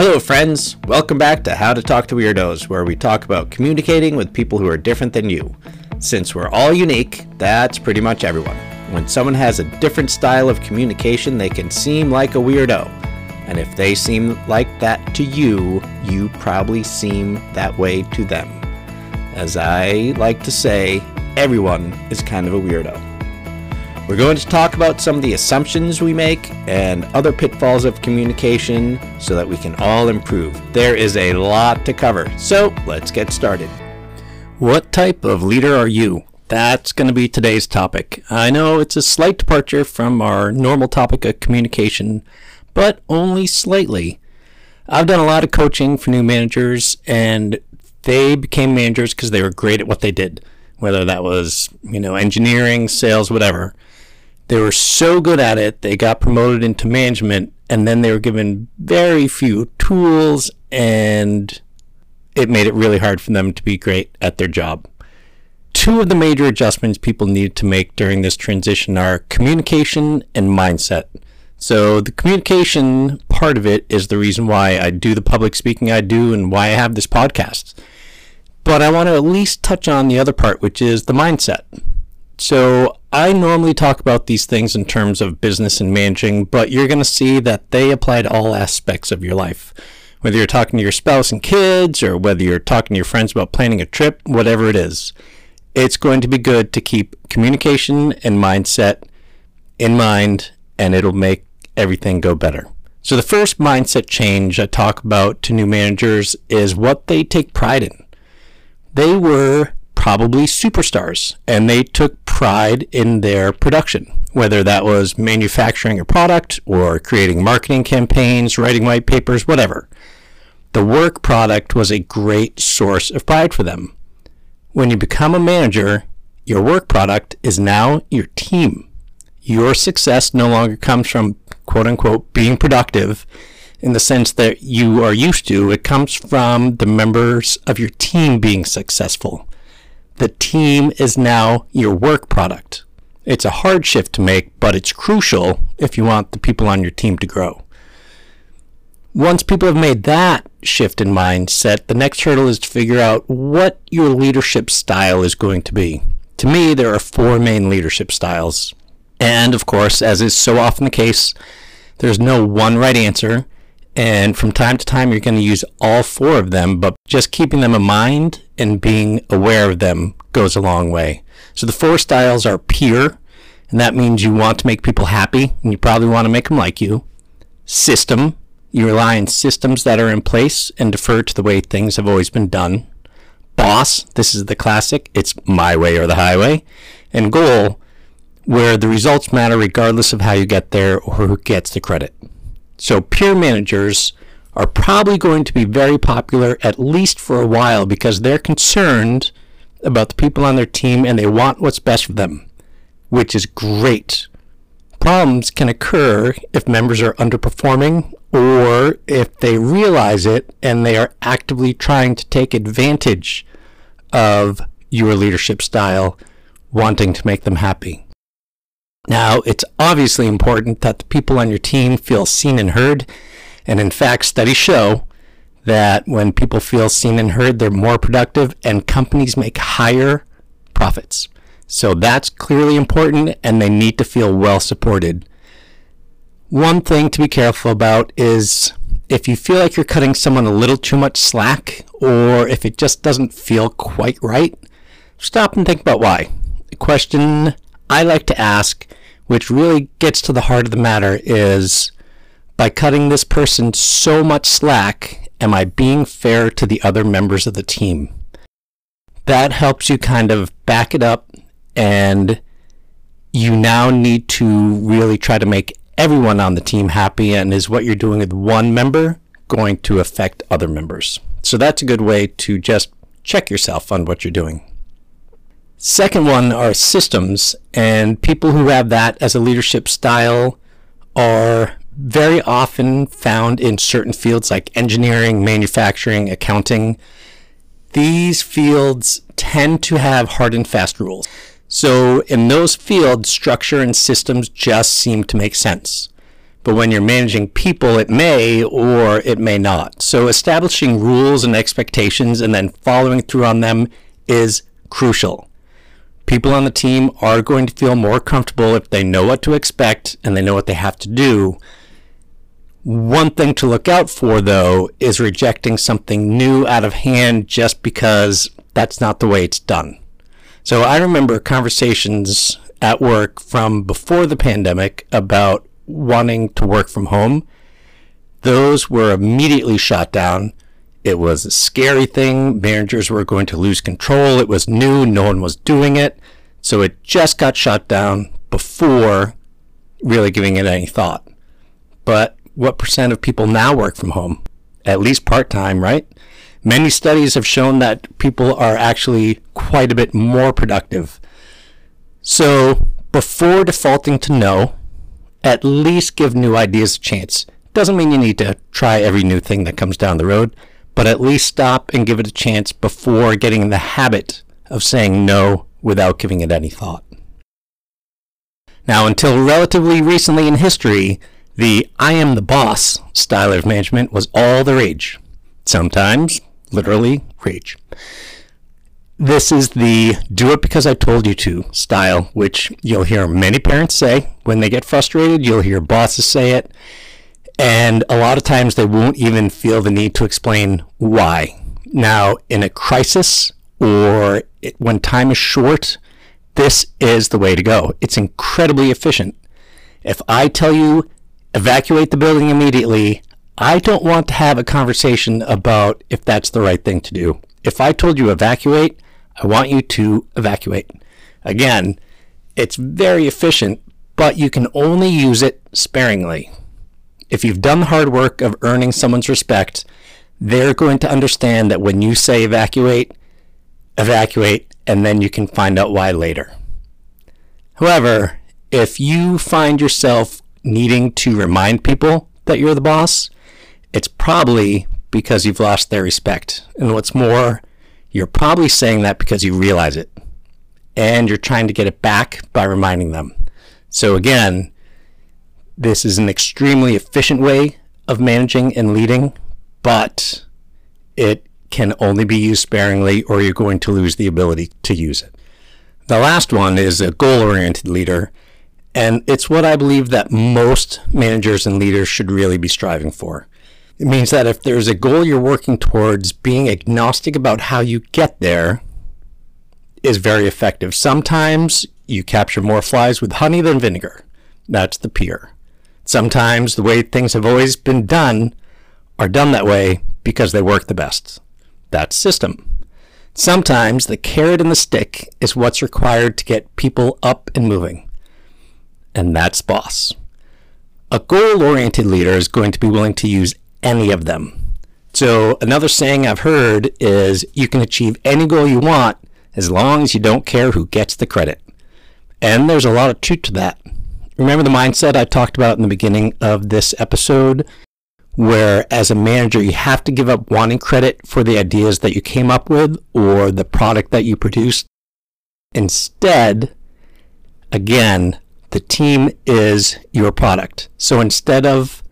Hello, friends. Welcome back to How to Talk to Weirdos, where we talk about communicating with people who are different than you. Since we're all unique, that's pretty much everyone. When someone has a different style of communication, they can seem like a weirdo. And if they seem like that to you, you probably seem that way to them. As I like to say, everyone is kind of a weirdo. We're going to talk about some of the assumptions we make and other pitfalls of communication so that we can all improve. There is a lot to cover, so let's get started. What type of leader are you? That's going to be today's topic. I know it's a slight departure from our normal topic of communication, but only slightly. I've done a lot of coaching for new managers, and they became managers because they were great at what they did, whether that was, you know, engineering, sales, whatever. They were so good at it, they got promoted into management, and then they were given very few tools, and it made it really hard for them to be great at their job. Two of the major adjustments people need to make during this transition are communication and mindset. So, the communication part of it is the reason why I do the public speaking I do and why I have this podcast. But I want to at least touch on the other part, which is the mindset. So I normally talk about these things in terms of business and managing, but you're going to see that they apply to all aspects of your life. Whether you're talking to your spouse and kids, or whether you're talking to your friends about planning a trip, whatever it is, it's going to be good to keep communication and mindset in mind, and it'll make everything go better. So, the first mindset change I talk about to new managers is what they take pride in. They were probably superstars and they took pride in their production, whether that was manufacturing a product or creating marketing campaigns, writing white papers, whatever. The work product was a great source of pride for them. When you become a manager, your work product is now your team. Your success no longer comes from quote unquote being productive in the sense that you are used to. It comes from the members of your team being successful the team is now your work product. It's a hard shift to make, but it's crucial if you want the people on your team to grow. Once people have made that shift in mindset, the next hurdle is to figure out what your leadership style is going to be. To me, there are four main leadership styles. And of course, as is so often the case, there's no one right answer. And from time to time, you're going to use all four of them, but just keeping them in mind and being aware of them goes a long way. So the four styles are peer, and that means you want to make people happy, and you probably want to make them like you. System, you rely on systems that are in place and defer to the way things have always been done. Boss, this is the classic, it's my way or the highway. And goal, where the results matter regardless of how you get there or who gets the credit. So peer managers are probably going to be very popular at least for a while because they're concerned about the people on their team and they want what's best for them, which is great. Problems can occur if members are underperforming or if they realize it and they are actively trying to take advantage of your leadership style, wanting to make them happy. Now, it's obviously important that the people on your team feel seen and heard. And in fact, studies show that when people feel seen and heard, they're more productive and companies make higher profits. So that's clearly important and they need to feel well supported. One thing to be careful about is if you feel like you're cutting someone a little too much slack or if it just doesn't feel quite right, stop and think about why. The question I like to ask which really gets to the heart of the matter is by cutting this person so much slack, am I being fair to the other members of the team? That helps you kind of back it up, and you now need to really try to make everyone on the team happy. And is what you're doing with one member going to affect other members? So that's a good way to just check yourself on what you're doing. Second one are systems, and people who have that as a leadership style are very often found in certain fields like engineering, manufacturing, accounting. These fields tend to have hard and fast rules. So, in those fields, structure and systems just seem to make sense. But when you're managing people, it may or it may not. So establishing rules and expectations and then following through on them is crucial. People on the team are going to feel more comfortable if they know what to expect and they know what they have to do. One thing to look out for, though, is rejecting something new out of hand just because that's not the way it's done. So I remember conversations at work from before the pandemic about wanting to work from home, those were immediately shot down. It was a scary thing. Managers were going to lose control. It was new. No one was doing it. So it just got shut down before really giving it any thought. But what percent of people now work from home? At least part time, right? Many studies have shown that people are actually quite a bit more productive. So before defaulting to no, at least give new ideas a chance. Doesn't mean you need to try every new thing that comes down the road, but at least stop and give it a chance before getting in the habit of saying no without giving it any thought. Now, until relatively recently in history, the I am the boss style of management was all the rage. Sometimes, literally, rage. This is the do it because I told you to style, which you'll hear many parents say when they get frustrated. You'll hear bosses say it. And a lot of times they won't even feel the need to explain why. Now, in a crisis or when time is short, this is the way to go. It's incredibly efficient. If I tell you evacuate the building immediately, I don't want to have a conversation about if that's the right thing to do. If I told you evacuate, I want you to evacuate. Again, it's very efficient, but you can only use it sparingly. If you've done the hard work of earning someone's respect, they're going to understand that when you say evacuate, evacuate, and then you can find out why later. However, if you find yourself needing to remind people that you're the boss, it's probably because you've lost their respect. And what's more, you're probably saying that because you realize it and you're trying to get it back by reminding them. So, again, this is an extremely efficient way of managing and leading, but it can only be used sparingly or you're going to lose the ability to use it. The last one is a goal oriented leader, and it's what I believe that most managers and leaders should really be striving for. It means that if there's a goal you're working towards, being agnostic about how you get there is very effective. Sometimes you capture more flies with honey than vinegar. That's the peer. Sometimes the way things have always been done are done that way because they work the best. That's system. Sometimes the carrot and the stick is what's required to get people up and moving. And that's boss. A goal oriented leader is going to be willing to use any of them. So, another saying I've heard is you can achieve any goal you want as long as you don't care who gets the credit. And there's a lot of truth to that. Remember the mindset I talked about in the beginning of this episode, where as a manager, you have to give up wanting credit for the ideas that you came up with or the product that you produced. Instead, again, the team is your product. So instead of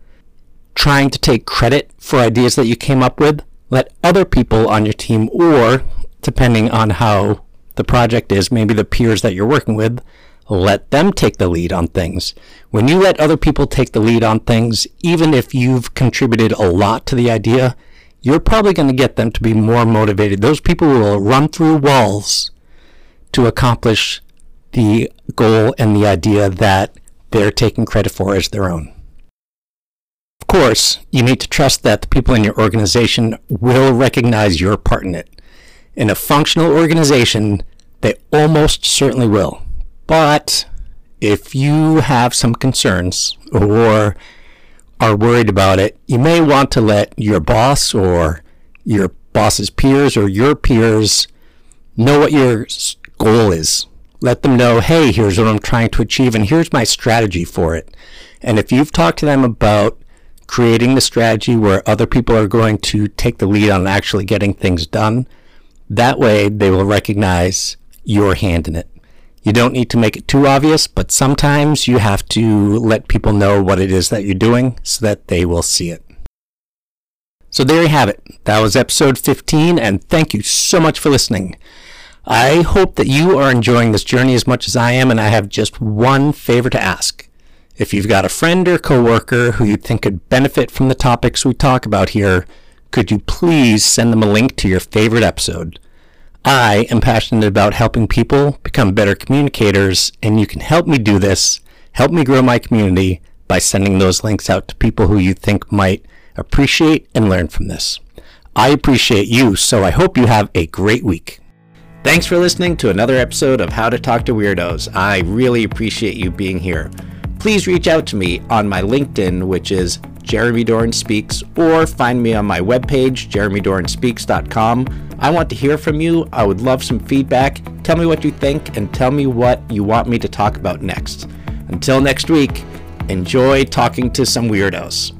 trying to take credit for ideas that you came up with. Let other people on your team, or depending on how the project is, maybe the peers that you're working with, let them take the lead on things. When you let other people take the lead on things, even if you've contributed a lot to the idea, you're probably going to get them to be more motivated. Those people will run through walls to accomplish the goal and the idea that they're taking credit for as their own. Of course, you need to trust that the people in your organization will recognize your part in it. In a functional organization, they almost certainly will. But if you have some concerns or are worried about it, you may want to let your boss or your boss's peers or your peers know what your goal is. Let them know, hey, here's what I'm trying to achieve and here's my strategy for it. And if you've talked to them about creating the strategy where other people are going to take the lead on actually getting things done. That way, they will recognize your hand in it. You don't need to make it too obvious, but sometimes you have to let people know what it is that you're doing so that they will see it. So there you have it. That was episode 15, and thank you so much for listening. I hope that you are enjoying this journey as much as I am, and I have just one favor to ask. If you've got a friend or coworker who you think could benefit from the topics we talk about here, could you please send them a link to your favorite episode? I am passionate about helping people become better communicators, and you can help me do this, help me grow my community by sending those links out to people who you think might appreciate and learn from this. I appreciate you, so I hope you have a great week. Thanks for listening to another episode of How to Talk to Weirdos. I really appreciate you being here. Please reach out to me on my LinkedIn, which is Jeremy Doran Speaks, or find me on my webpage, jeremydoranspeaks.com. I want to hear from you. I would love some feedback. Tell me what you think and tell me what you want me to talk about next. Until next week, enjoy talking to some weirdos.